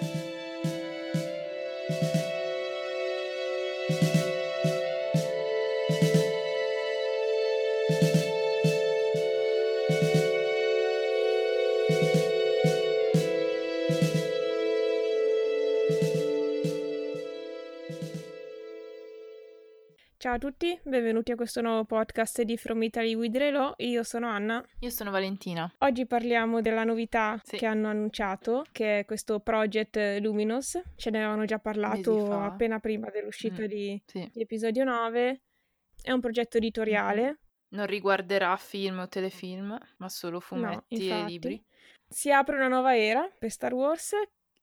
thank you Ciao a tutti, benvenuti a questo nuovo podcast di From Italy with Relo. Io sono Anna. Io sono Valentina. Oggi parliamo della novità Sì. che hanno annunciato, che è questo Project Luminous. Ce ne avevano già parlato appena prima dell'uscita Mm. di, Sì. di episodio 9. È un progetto editoriale. Non riguarderà film o telefilm, ma solo fumetti e infatti. libri. Si apre una nuova era per Star Wars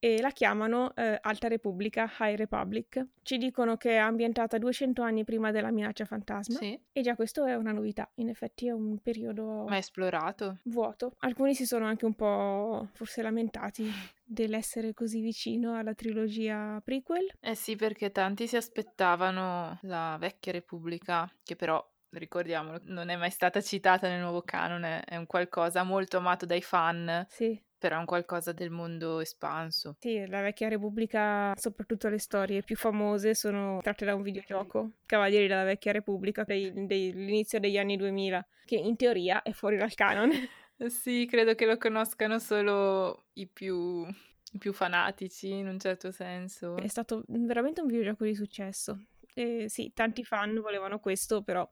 e la chiamano eh, Alta Repubblica, High Republic. Ci dicono che è ambientata 200 anni prima della minaccia fantasma. Sì, E già questo è una novità, in effetti è un periodo ma esplorato. vuoto. Alcuni si sono anche un po' forse lamentati dell'essere così vicino alla trilogia prequel. Eh sì, perché tanti si aspettavano la vecchia Repubblica, che però, ricordiamolo, non è mai stata citata nel nuovo canone, è un qualcosa molto amato dai fan, Sì, però è un qualcosa del mondo espanso. sì, la vecchia Repubblica, soprattutto le storie più famose sono tratte da un videogioco, Cavalieri della Vecchia Repubblica, dell'inizio degli anni 2000, che in teoria è fuori dal canone. Eh Sì, credo che lo conoscano solo i più, i più fanatici, in un certo senso. È stato veramente un videogioco di successo. E sì, tanti fan volevano questo, però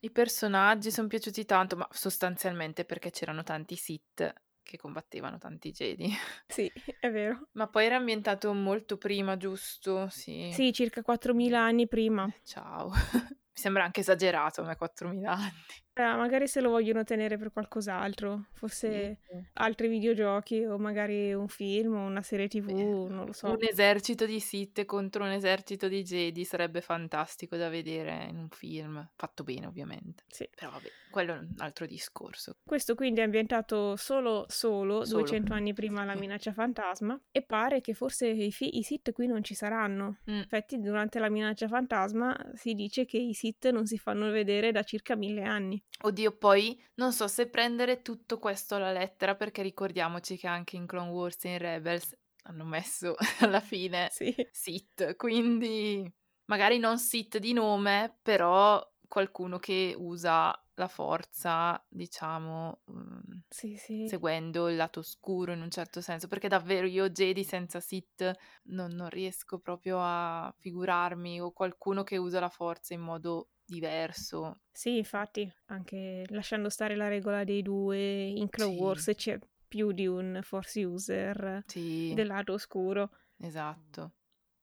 I personaggi sono piaciuti tanto, ma sostanzialmente perché c'erano tanti Sith che combattevano tanti Jedi. sì, è vero. Ma poi era ambientato molto prima, giusto? Sì. Sì, circa 4.000 anni prima. Ciao. Mi sembra anche esagerato a me 4.000 anni. Eh, magari se lo vogliono tenere per qualcos'altro, forse altri videogiochi o magari un film o una serie TV, non lo so. Un esercito di Sith contro un esercito di Jedi sarebbe fantastico da vedere in un film. Fatto bene, ovviamente. Sì. Però vabbè, quello è un altro discorso. Questo quindi è ambientato solo, solo, Solo. 200 anni prima della Sì. minaccia fantasma e pare che forse i, fi- i Sith qui non ci saranno. Mm. Infatti durante la minaccia fantasma si dice che i Sith non si fanno vedere da circa mille anni. Oddio, poi non so se prendere tutto questo alla lettera, perché ricordiamoci che anche in Clone Wars e in Rebels hanno messo alla fine Sì. Sith, quindi magari non Sith di nome, però qualcuno che usa la forza, diciamo, mm, Sì, sì. seguendo il lato oscuro in un certo senso, perché davvero io Jedi senza Sith non, non riesco proprio a figurarmi, o qualcuno che usa la forza in modo diverso. Sì, infatti, anche lasciando stare la regola dei due, in Clone Sì. Wars c'è più di un Force user Sì, del lato oscuro. esatto.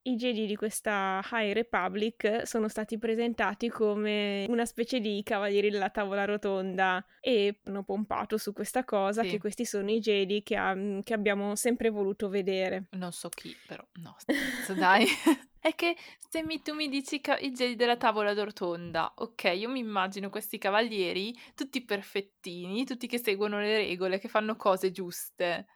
I Jedi di questa High Republic sono stati presentati come una specie di cavalieri della tavola rotonda e hanno pompato su questa cosa Sì. che questi sono i Jedi che, ha- che abbiamo sempre voluto vedere. Non so chi, però no, dai. È che se mi- tu mi dici ca- i Jedi della tavola rotonda, ok, io mi immagino questi cavalieri tutti perfettini, tutti che seguono le regole, che fanno cose giuste.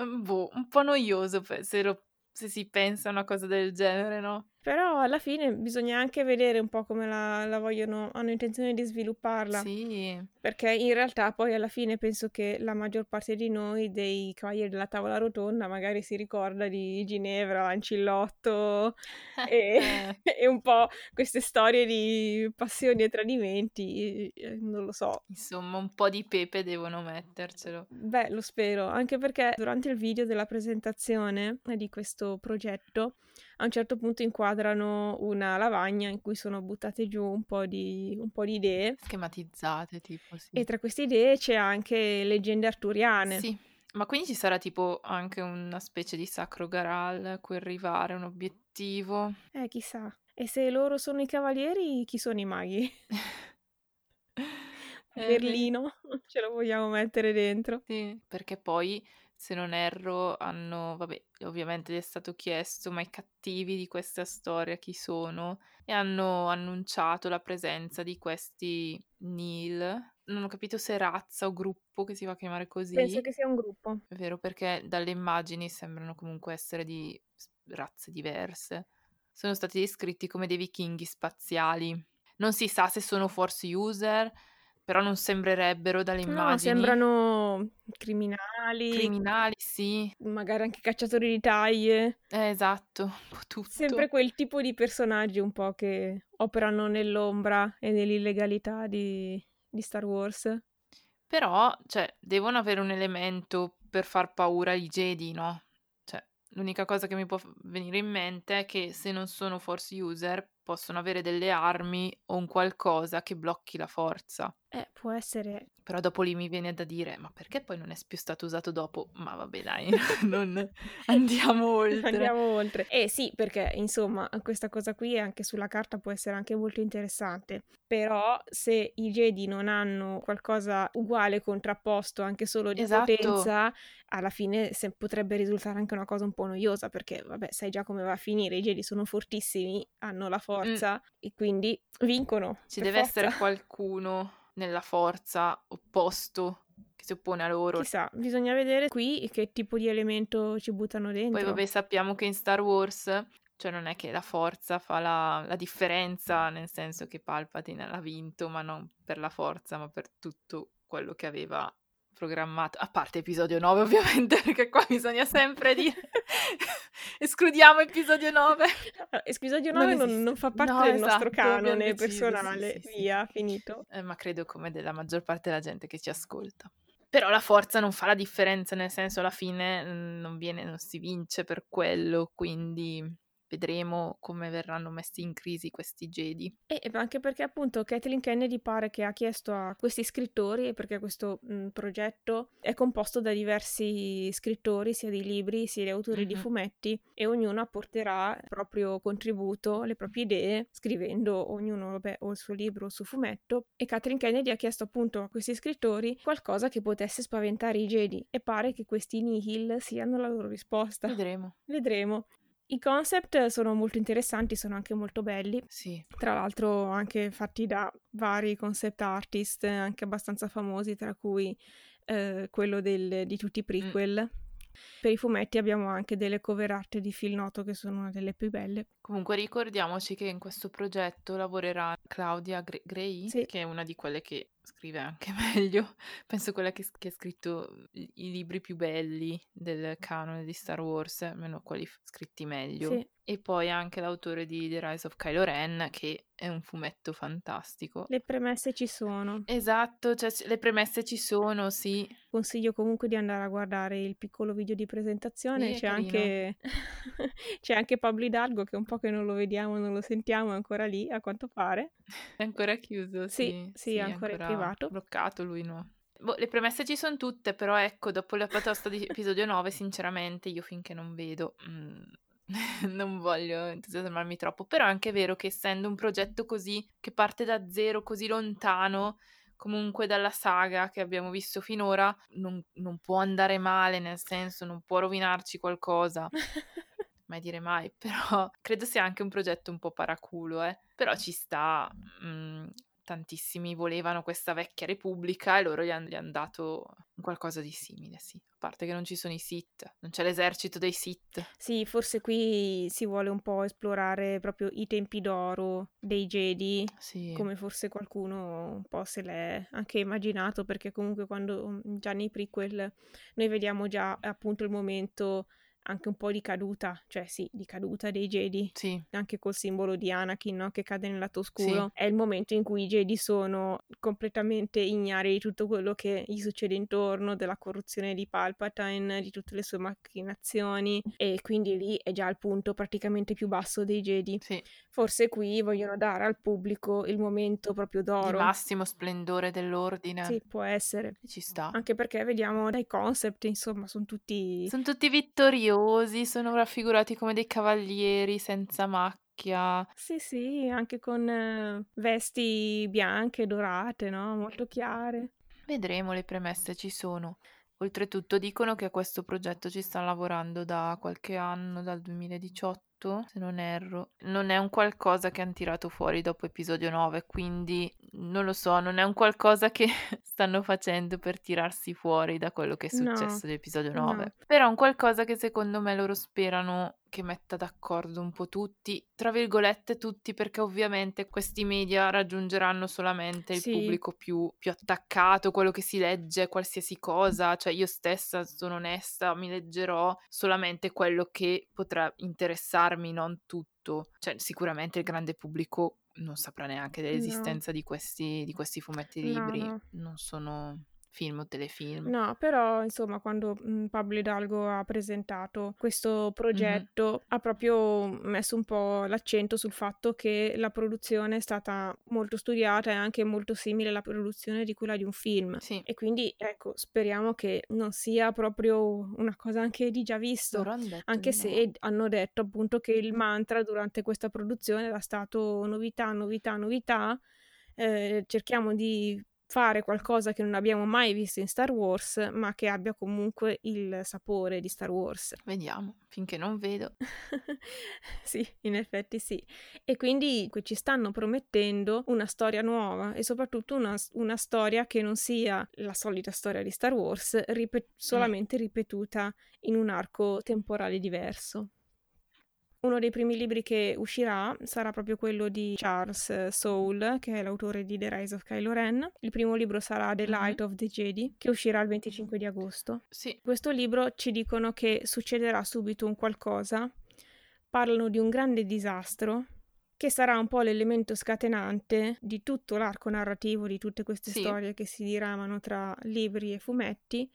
Mm, Boh, un po' noioso se, lo- se si pensa a una cosa del genere, no? Però alla fine bisogna anche vedere un po' come la, la vogliono, hanno intenzione di svilupparla. Sì, Perché in realtà poi alla fine penso che la maggior parte di noi, dei Cavalieri della Tavola Rotonda, magari si ricorda di Ginevra, Ancillotto e, Eh, e un po' queste storie di passioni e tradimenti, eh, non lo so. insomma, un po' di pepe devono mettercelo. Beh, lo spero, anche perché durante il video della presentazione di questo progetto, a un certo punto inquadrano una lavagna in cui sono buttate giù un po' di, un po' di idee. Schematizzate, tipo, sì. E tra queste idee c'è anche leggende arturiane. Sì, ma quindi ci sarà tipo anche una specie di sacro Graal a cui arrivare, un obiettivo? Eh, chissà. E se loro sono i cavalieri, chi sono i maghi? Eh, Berlino, ce lo vogliamo mettere dentro. Sì, perché poi, se non erro, hanno, vabbè, ovviamente gli è stato chiesto, ma i cattivi di questa storia chi sono? E hanno annunciato la presenza di questi Nil. Non ho capito se razza o gruppo che si va a chiamare così. Penso che sia un gruppo. È vero, perché dalle immagini sembrano comunque essere di razze diverse. Sono stati descritti come dei vichinghi spaziali. Non si sa se sono force user, però non sembrerebbero dalle immagini. No, sembrano criminali. Criminali, sì. Magari anche cacciatori di taglie. Eh, esatto, un po' tutto. Sempre quel tipo di personaggi un po' che operano nell'ombra e nell'illegalità di, di Star Wars. Però, cioè, devono avere un elemento per far paura ai Jedi, no? L'unica cosa che mi può venire in mente è che se non sono Force user possono avere delle armi o un qualcosa che blocchi la forza. Eh, può essere. Però dopo lì mi viene da dire, ma perché poi non è più stato usato dopo? Ma vabbè dai, non andiamo oltre. Andiamo oltre. Eh sì, perché insomma questa cosa qui anche sulla carta può essere anche molto interessante. Però se i Jedi non hanno qualcosa uguale contrapposto anche solo di esatto. potenza, alla fine potrebbe risultare anche una cosa un po' noiosa perché vabbè sai già come va a finire, i Jedi sono fortissimi, hanno la forza mm. e quindi vincono. Ci deve forza. essere qualcuno nella forza opposto che si oppone a loro. Chissà, bisogna vedere qui che tipo di elemento ci buttano dentro. Poi vabbè sappiamo che in Star Wars, cioè non è che la forza fa la, la differenza, nel senso che Palpatine l'ha vinto, ma non per la forza, ma per tutto quello che aveva programmato, a parte episodio 9 ovviamente, perché qua bisogna sempre dire escludiamo episodio 9. episodio 9 non, non, non fa parte no, del esatto, nostro canone personale, sì, sì, via, sì. finito. Eh, ma credo come della maggior parte della gente che ci ascolta. Però la forza non fa la differenza, nel senso alla fine mm, non viene, non si vince per quello, quindi vedremo come verranno messi in crisi questi Jedi. E anche perché appunto Kathleen Kennedy pare che ha chiesto a questi scrittori, perché questo mh, progetto è composto da diversi scrittori, sia di libri sia di autori mm-hmm. di fumetti, e ognuno apporterà il proprio contributo, le proprie idee, scrivendo ognuno vabbè, o il suo libro o il suo fumetto. E Kathleen Kennedy ha chiesto appunto a questi scrittori qualcosa che potesse spaventare i Jedi, e pare che questi Nihil siano la loro risposta. Vedremo. Vedremo. I concept sono molto interessanti, sono anche molto belli. Sì. Tra l'altro anche fatti da vari concept artist, anche abbastanza famosi, tra cui eh, quello del, di tutti i prequel. Mm. Per i fumetti abbiamo anche delle cover art di Phil Noto che sono una delle più belle. Comunque ricordiamoci che in questo progetto lavorerà Claudia Gray, sì. che è una di quelle che scrive anche meglio. Penso quella che, che, ha scritto i libri più belli del canone di Star Wars, almeno quelli scritti meglio. Sì. E poi anche l'autore di The Rise of Kylo Ren, che è un fumetto fantastico. Le premesse ci sono. Esatto, cioè le premesse ci sono, sì. Consiglio comunque di andare a guardare il piccolo video di presentazione. Sì, c'è, anche... c'è anche Pablo Hidalgo, che un po' che non lo vediamo, non lo sentiamo, è ancora lì, a quanto pare. È ancora chiuso, sì. Sì, sì, sì ancora, ancora privato. Bloccato lui, no. Boh, le premesse ci sono tutte, però ecco, dopo la batosta di episodio 9, sinceramente, io finché non vedo... Mm, non voglio entusiasmarmi troppo, però è anche vero che essendo un progetto così che parte da zero, così lontano, comunque dalla saga che abbiamo visto finora, non, non può andare male, nel senso non può rovinarci qualcosa. mai dire mai, però credo sia anche un progetto un po' paraculo, eh. Però ci sta, mh, mm, tantissimi volevano questa vecchia repubblica e loro gli hanno han dato qualcosa di simile, sì. A parte che non ci sono i Sith, non c'è l'esercito dei Sith. Sì, forse qui si vuole un po' esplorare proprio i tempi d'oro dei Jedi, sì. come forse qualcuno un po' se l'è anche immaginato, perché comunque quando già nei prequel noi vediamo già appunto il momento anche un po' di caduta, cioè sì, di caduta dei Jedi, sì. anche col simbolo di Anakin no? che cade nel lato oscuro, sì. è il momento in cui i Jedi sono completamente ignari di tutto quello che gli succede intorno, della corruzione di Palpatine, di tutte le sue macchinazioni e quindi lì è già il punto praticamente più basso dei Jedi. Sì. Forse qui vogliono dare al pubblico il momento proprio d'oro. Il massimo splendore dell'ordine. Sì, può essere. Ci sta. Anche perché vediamo dai concept, insomma, sono tutti... Sono tutti vittoriosi gloriosi, sono raffigurati come dei cavalieri senza macchia. Sì, sì, anche con eh, vesti bianche, dorate, no? Molto chiare. Vedremo, le premesse ci sono. Oltretutto dicono che a questo progetto ci stanno lavorando da qualche anno, dal 2018, se non erro. Non è un qualcosa che hanno tirato fuori dopo episodio 9, quindi non lo so, non è un qualcosa che stanno facendo per tirarsi fuori da quello che è No, successo no. 9. Però è un qualcosa che secondo me loro sperano che metta d'accordo un po' tutti, tra virgolette tutti, perché ovviamente questi media raggiungeranno solamente il Sì. pubblico più, più attaccato, quello che si legge qualsiasi cosa, cioè io stessa sono onesta, mi leggerò solamente quello che potrà interessarmi, non tutto. Cioè sicuramente il grande pubblico non saprà neanche No. dell'esistenza di questi, di questi fumetti No, libri, no. non sono film o telefilm. No, però insomma quando mh, Pablo Hidalgo ha presentato questo progetto ha proprio messo un po' l'accento sul fatto che la produzione è stata molto studiata e anche molto simile alla produzione di quella di un film. Sì, E quindi ecco, speriamo che non sia proprio una cosa anche di già visto. Anche di no. se hanno detto appunto che il mantra durante questa produzione era stato novità, novità, novità. Eh, cerchiamo di fare qualcosa che non abbiamo mai visto in Star Wars, ma che abbia comunque il sapore di Star Wars. Vediamo, finché non vedo. sì, in effetti sì. E quindi qui ci stanno promettendo una storia nuova e soprattutto una, una storia che non sia la solita storia di Star Wars, ripet- solamente ripetuta in un arco temporale diverso. Uno dei primi libri che uscirà sarà proprio quello di Charles Soule, che è l'autore di The Rise of Kylo Ren. Il primo libro sarà The Light of the Jedi, che uscirà il 25 di agosto. Sì, Questo libro ci dicono che succederà subito un qualcosa, parlano di un grande disastro che sarà un po' l'elemento scatenante di tutto l'arco narrativo di tutte queste Sì. storie che si diramano tra libri e fumetti,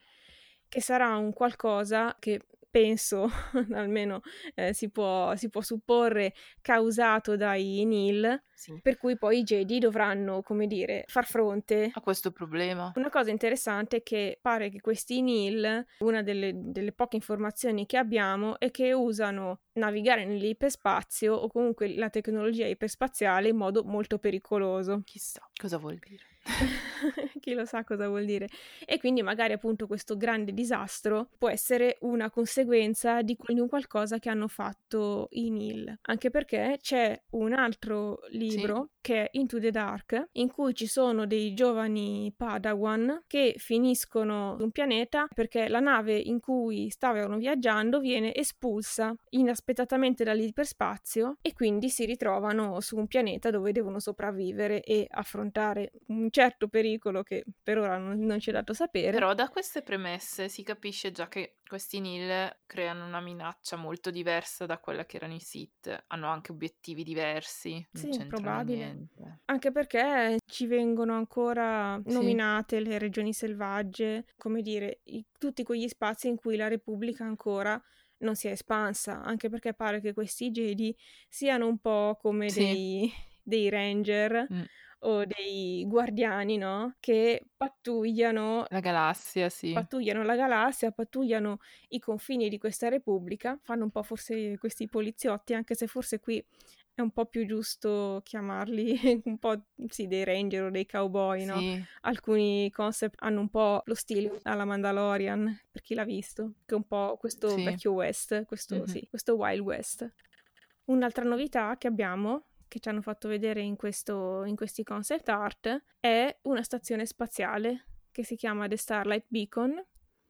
che sarà un qualcosa che penso, almeno eh, si, può, si può supporre, causato dai Nil, sì. per cui poi i Jedi dovranno, come dire, far fronte A questo problema. una cosa interessante è che pare che questi Nil, una delle, delle poche informazioni che abbiamo, è che usano navigare nell'iperspazio o comunque la tecnologia iperspaziale in modo molto pericoloso. Chissà cosa vuol dire. Chi lo sa cosa vuol dire. E quindi magari appunto questo grande disastro può essere una conseguenza di, un qualcosa che hanno fatto i Nil. Anche perché c'è un altro libro che è Into the Dark, in cui ci sono dei giovani Padawan che finiscono su un pianeta perché la nave in cui stavano viaggiando viene espulsa inaspettatamente dall'iperspazio e quindi si ritrovano su un pianeta dove devono sopravvivere e affrontare un certo pericolo che per ora non, non ci è dato sapere. Però da queste premesse si capisce già che questi Nil creano una minaccia molto diversa da quella che erano i Sith. Hanno anche obiettivi diversi. Non Sì, probabile. niente. Anche perché ci vengono ancora Sì. nominate le regioni selvagge, come dire, i- tutti quegli spazi in cui la Repubblica ancora non si è espansa, anche perché pare che questi Jedi siano un po' come Sì. dei, dei ranger Mm. O dei guardiani, no? Che pattugliano La galassia, sì. pattugliano la galassia, pattugliano i confini di questa repubblica, fanno un po' forse questi poliziotti, anche se forse qui è un po' più giusto chiamarli un po' sì, dei ranger o dei cowboy, no? Sì. Alcuni concept hanno un po' lo stile alla Mandalorian, per chi l'ha visto, che è un po' questo Sì. vecchio West, questo, Mhm. sì, questo Wild West. Un'altra novità che abbiamo, che ci hanno fatto vedere in, questo, in questi concept art, è una stazione spaziale che si chiama The Starlight Beacon.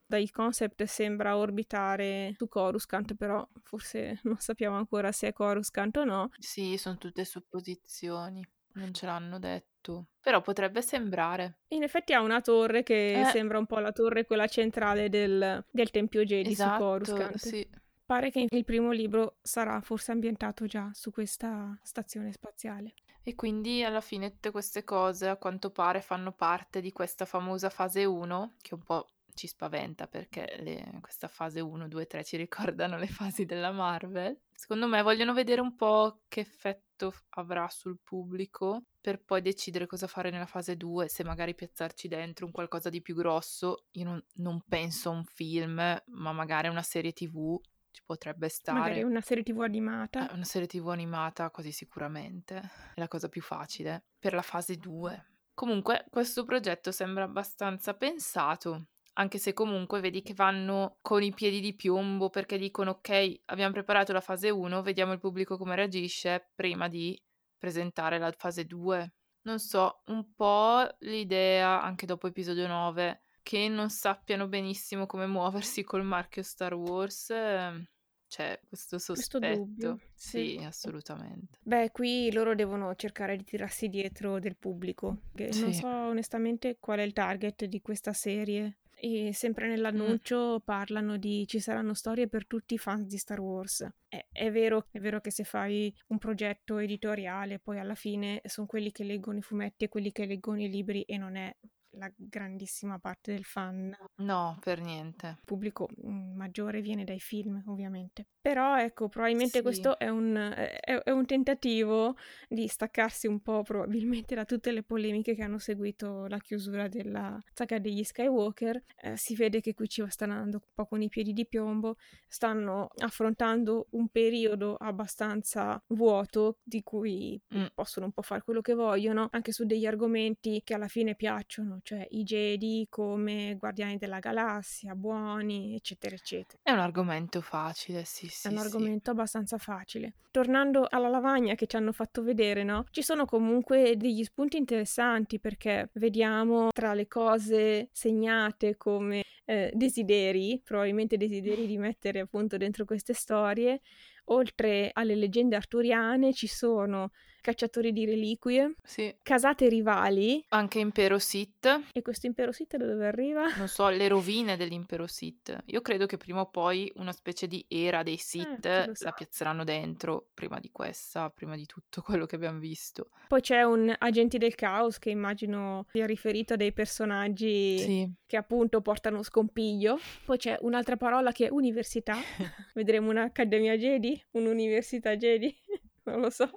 Dai concept sembra orbitare su Coruscant, però forse non sappiamo ancora se è Coruscant o no. Sì, sono tutte supposizioni. Non ce l'hanno detto. Però potrebbe sembrare. In effetti ha una torre che Eh. sembra un po' la torre quella centrale del, del Tempio Jedi su Esatto, Coruscant. sì. Pare che il primo libro sarà forse ambientato già su questa stazione spaziale. E quindi alla fine tutte queste cose a quanto pare fanno parte di questa famosa fase 1, che un po' ci spaventa perché le- questa fase 1, 2, 3 ci ricordano le fasi della Marvel. Secondo me vogliono vedere un po' che effetto avrà sul pubblico per poi decidere cosa fare nella fase 2, se magari piazzarci dentro un qualcosa di più grosso. Io non, non penso a un film, ma magari una serie TV ci potrebbe stare. Magari una serie tv animata. Eh, una serie TV animata quasi sicuramente è la cosa più facile per la fase 2. Comunque questo progetto sembra abbastanza pensato, anche se comunque vedi che vanno con i piedi di piombo perché dicono ok, abbiamo preparato la fase 1, vediamo il pubblico come reagisce prima di presentare la fase 2. Non so, un po' l'idea, anche dopo episodio 9, che non sappiano benissimo come muoversi col marchio Star Wars. Ehm, c'è questo sospetto. Questo dubbio, Sì, sì. assolutamente. Beh, qui loro devono cercare di tirarsi dietro del pubblico, che non Sì. so onestamente qual è il target di questa serie. E sempre Mm. nell'annuncio parlano di ci saranno storie per tutti i fan di Star Wars. È, è vero, è vero che se fai un progetto editoriale, poi alla fine sono quelli che leggono i fumetti e quelli che leggono i libri e non è la grandissima parte del fan. No, per niente. Il pubblico mm, maggiore viene dai film, ovviamente. Però ecco, probabilmente Sì. questo è un, è- è un tentativo di staccarsi un po' probabilmente da tutte le polemiche che hanno seguito la chiusura della saga degli Skywalker. Eh, si vede che qui ci stanno andando un po' con i piedi di piombo, stanno affrontando un periodo abbastanza vuoto di cui Mm. possono un po' fare quello che vogliono, anche su degli argomenti che alla fine piacciono, cioè i Jedi come guardiani della galassia, buoni, eccetera, eccetera. È un argomento facile, sì, sì, È un sì. argomento abbastanza facile. Tornando alla lavagna che ci hanno fatto vedere, no? Ci sono comunque degli spunti interessanti perché vediamo tra le cose segnate come eh, desideri, probabilmente desideri di mettere appunto dentro queste storie, oltre alle leggende arturiane ci sono cacciatori di reliquie, Sì. casate rivali Anche Impero Sith, e questo impero Sith da dove arriva? non so, le rovine dell'Impero Sith. Io credo che prima o poi una specie di era dei Sith chi lo sa. la piazzeranno dentro, prima di questa, prima di tutto quello che abbiamo visto. Poi c'è un Agenti del Caos che immagino sia riferito a dei personaggi Sì. che appunto portano scompiglio. Poi c'è un'altra parola che è università. Vedremo un'accademia Jedi, un'università Jedi, non lo so.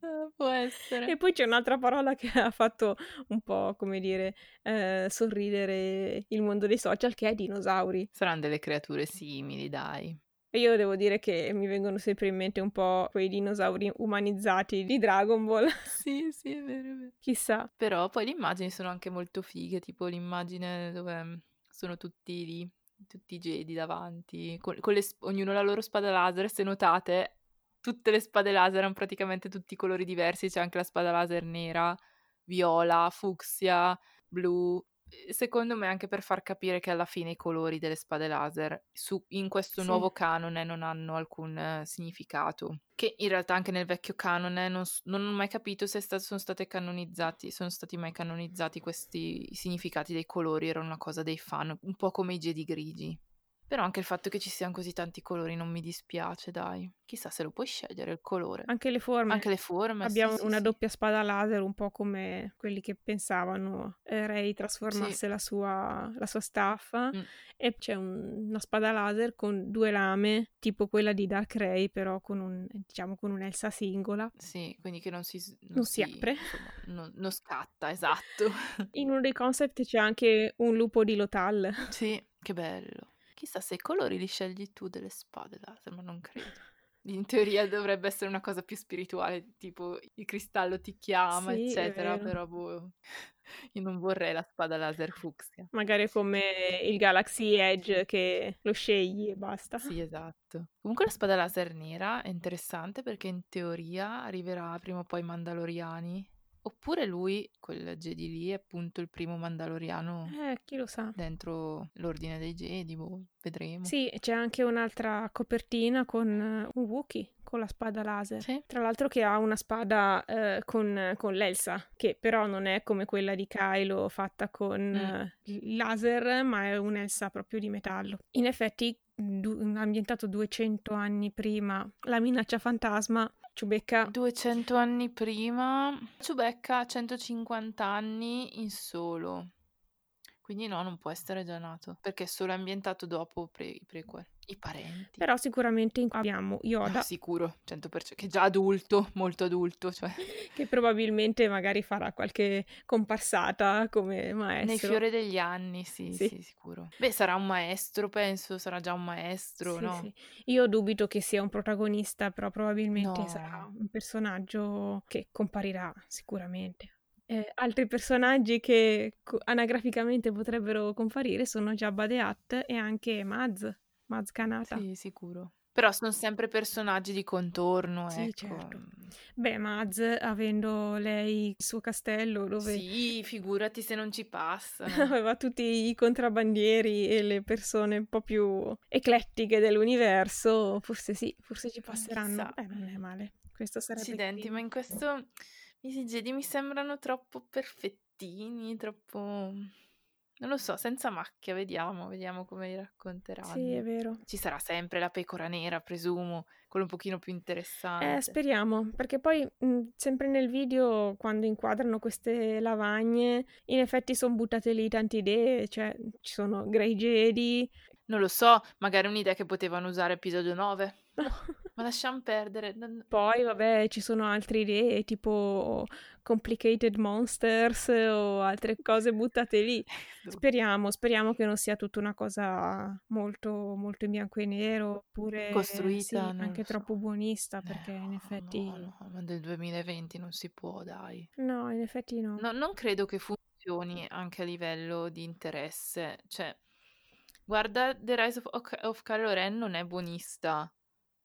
Può essere. E poi c'è un'altra parola che ha fatto un po', come dire, eh, sorridere il mondo dei social, che è dinosauri. Saranno delle creature simili, dai. E io devo dire che mi vengono sempre in mente un po' quei dinosauri umanizzati di Dragon Ball. Sì, sì, è vero, è vero. Chissà. Però poi le immagini sono anche molto fighe, tipo l'immagine dove mm, sono tutti lì, tutti i Jedi davanti, con, con le ognuno la loro spada laser, se notate, tutte le spade laser hanno praticamente tutti i colori diversi, c'è anche la spada laser nera, viola, fucsia, blu. Secondo me anche per far capire che alla fine i colori delle spade laser su- in questo Sì. nuovo canone non hanno alcun eh, significato. Che in realtà anche nel vecchio canone non, non ho mai capito se sta- sono sono stati mai canonizzati questi significati dei colori, era una cosa dei fan, un po' come i Jedi grigi. Però anche il fatto che ci siano così tanti colori non mi dispiace, dai. Chissà se lo puoi scegliere il colore. Anche le forme. Anche le forme, sì, Abbiamo sì, una sì. doppia spada laser, un po' come quelli che pensavano eh, Rey trasformasse la, sua, la sua staffa. Mm. E c'è un- una spada laser con due lame, tipo quella di Dark Ray, però con un, diciamo, con un'elsa singola. Sì, quindi che non si, s- Non si apre. insomma, non, non scatta, esatto. In uno dei concept c'è anche un lupo di Lotal. Sì, che bello. Chissà se i colori li scegli tu delle spade laser, ma non credo. In teoria dovrebbe essere una cosa più spirituale, tipo il cristallo ti chiama, Sì, eccetera, però boh, io non vorrei la spada laser fucsia. Magari come il Galaxy Edge che lo scegli e basta. Sì, esatto. Comunque la spada laser nera è interessante perché in teoria arriverà prima o poi Mandaloriani. Oppure lui, quel Jedi lì, è appunto il primo Mandaloriano Eh, chi lo sa. dentro l'ordine dei Jedi, boh, vedremo. Sì, c'è anche un'altra copertina con eh, un Wookiee con la spada laser. Sì. Tra l'altro che ha una spada eh, con, con l'Elsa, che però non è come quella di Kylo fatta con Mm. eh, il laser, ma è un'Elsa proprio di metallo. In effetti, du- ambientato 200 anni prima, la minaccia fantasma, Chewbacca 200 anni prima, Ciubecca 150 anni in solo. Quindi no, non può essere già nato, perché è solo ambientato dopo pre- i prequel. I parenti. Però sicuramente in- abbiamo Ah, Yoda sicuro, 100%, che è già adulto, molto adulto, cioè che probabilmente magari farà qualche comparsata come maestro. fiori degli anni, sì, Sì. sì, sicuro. Beh, sarà un maestro, penso, sarà già un maestro, Sì, no? sì. Io dubito che sia un protagonista, però probabilmente No. sarà un personaggio che comparirà sicuramente. Eh, altri personaggi che anagraficamente potrebbero comparire sono Jabba the Hutt e anche Maz, Maz Kanata. Sì, sicuro. Però sono sempre personaggi di contorno, Sì, ecco. certo. Beh, Maz, avendo lei il suo castello dove Sì, figurati se non ci passano. aveva tutti i contrabbandieri e le persone un po' più eclettiche dell'universo, forse sì, forse ci passeranno. Chissà. Eh, non è male. Questo sarebbe Accidenti, ma in questo i Jedi mi sembrano troppo perfettini, troppo... Non lo so, senza macchia, vediamo, vediamo come li racconteranno. Sì, è vero. Ci sarà sempre la pecora nera, presumo, quello un pochino più interessante. Eh, speriamo, perché poi mh, sempre nel video, quando inquadrano queste lavagne, in effetti sono buttate lì tante idee, cioè ci sono Grey Jedi. Non lo so, magari un'idea che potevano usare episodio 9. Ma lasciamo perdere. non- Poi, vabbè, ci sono altre idee, tipo Complicated Monsters o altre cose buttate lì. Speriamo, speriamo che non sia tutta una cosa molto, molto in bianco e nero, oppure Costruita, sì, anche so. troppo buonista, Eh, perché in no, effetti... No, no, ma del 2020 non si può, dai. No, in effetti no. No, non credo che funzioni anche a livello di interesse. Cioè, guarda, The Rise of, of Kylo Ren non è buonista.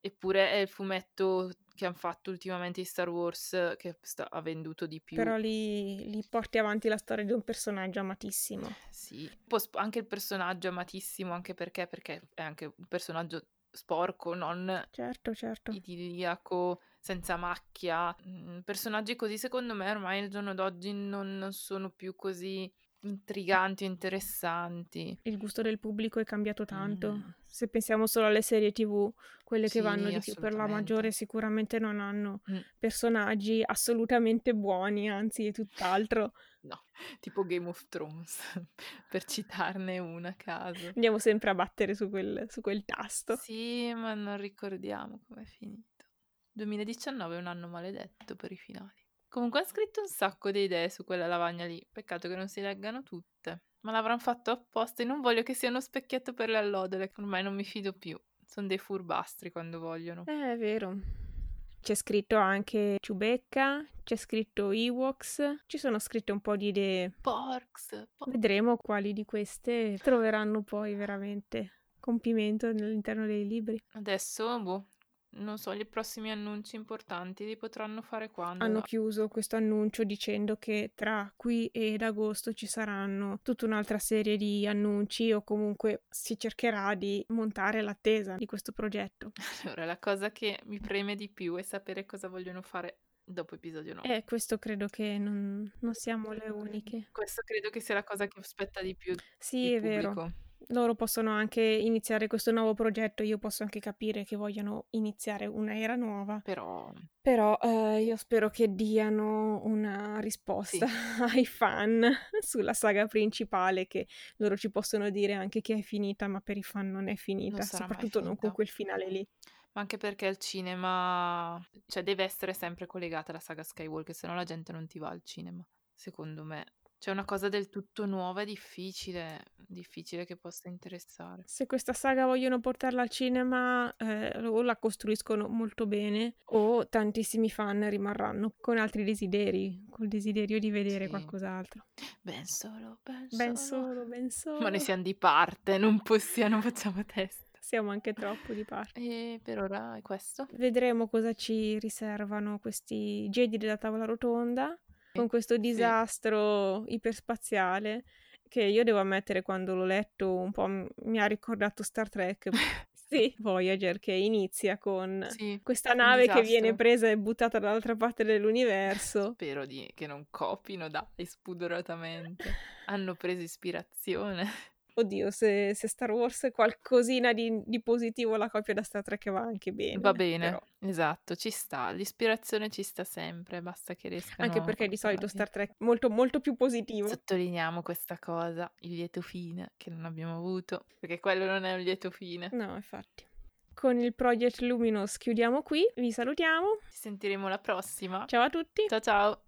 Eppure è il fumetto che hanno fatto ultimamente di Star Wars che sta- ha venduto di più. Però lì, lì porti avanti la storia di un personaggio amatissimo. Sì, un po' sp- anche il personaggio amatissimo, anche perché, perché è anche un personaggio sporco, non Certo, certo. idilliaco, senza macchia. Mm, Personaggi così, secondo me, ormai al giorno d'oggi non, non sono più così intriganti interessanti. Il gusto del pubblico è cambiato tanto. Mm. Se pensiamo solo alle serie TV, quelle che Sì, vanno di più per la maggiore sicuramente non hanno Mm. personaggi assolutamente buoni, anzi è tutt'altro. No, tipo Game of Thrones, per citarne una a caso. Andiamo sempre a battere su quel, su quel tasto. Sì, ma non ricordiamo com'è finito. 2019 è un anno maledetto per i finali. Comunque ha scritto un sacco di idee su quella lavagna lì. Peccato che non si leggano tutte. Ma l'avranno fatto apposta e non voglio che sia uno specchietto per le allodole. che Ormai non mi fido più. Sono dei furbastri quando vogliono. Eh, è vero. C'è scritto anche Chewbacca, c'è scritto Ewoks, ci sono scritte un po' di idee. Porks. po- Vedremo quali di queste troveranno poi veramente compimento all'interno dei libri. Adesso, boh, non so, i prossimi annunci importanti li potranno fare quando? Hanno chiuso questo annuncio dicendo che tra qui ed agosto ci saranno tutta un'altra serie di annunci o comunque si cercherà di montare l'attesa di questo progetto. Allora, la cosa che mi preme di più è sapere cosa vogliono fare dopo episodio 9. E questo credo che non, non siamo le uniche. Questo credo che sia la cosa che aspetta di più Sì, è vero. Loro possono anche iniziare questo nuovo progetto, io posso anche capire che vogliano iniziare un'era nuova, Però però eh, io spero che diano una risposta ai fan sulla saga principale, che loro ci possono dire anche che è finita, ma per i fan non è finita, Non soprattutto non con quel finale lì. Ma anche perché il cinema, cioè deve essere sempre collegata alla saga Skywalker, se no la gente non ti va al cinema, secondo me. C'è una cosa del tutto nuova e difficile, difficile che possa interessare. Se questa saga vogliono portarla al cinema, eh, o la costruiscono molto bene, o tantissimi fan rimarranno con altri desideri, col desiderio di vedere Sì. qualcos'altro. Ben solo, ben, Ben solo. solo, ben solo. Ma noi siamo di parte, non possiamo, facciamo testa. Siamo anche troppo di parte. E per ora è questo. Vedremo cosa ci riservano questi Jedi della tavola rotonda con questo Sì. disastro iperspaziale che io devo ammettere quando l'ho letto un po' mi ha ricordato Star Trek. Sì, Voyager che inizia con Sì, questa nave che viene presa e buttata dall'altra parte dell'universo. Spero di- che non copino, dai, spudoratamente. Hanno preso ispirazione. Oddio, se, se Star Wars è qualcosina di, di positivo la copia da Star Trek va anche bene. Va bene, però. esatto, ci sta. L'ispirazione ci sta sempre, basta che riescano Anche perché di solito. Star Trek è molto molto più positivo. Sottolineiamo questa cosa, il lieto fine che non abbiamo avuto, perché quello non è un lieto fine. No, infatti. Con il Project Luminous chiudiamo qui, vi salutiamo. Ci sentiremo la prossima. Ciao a tutti. Ciao ciao.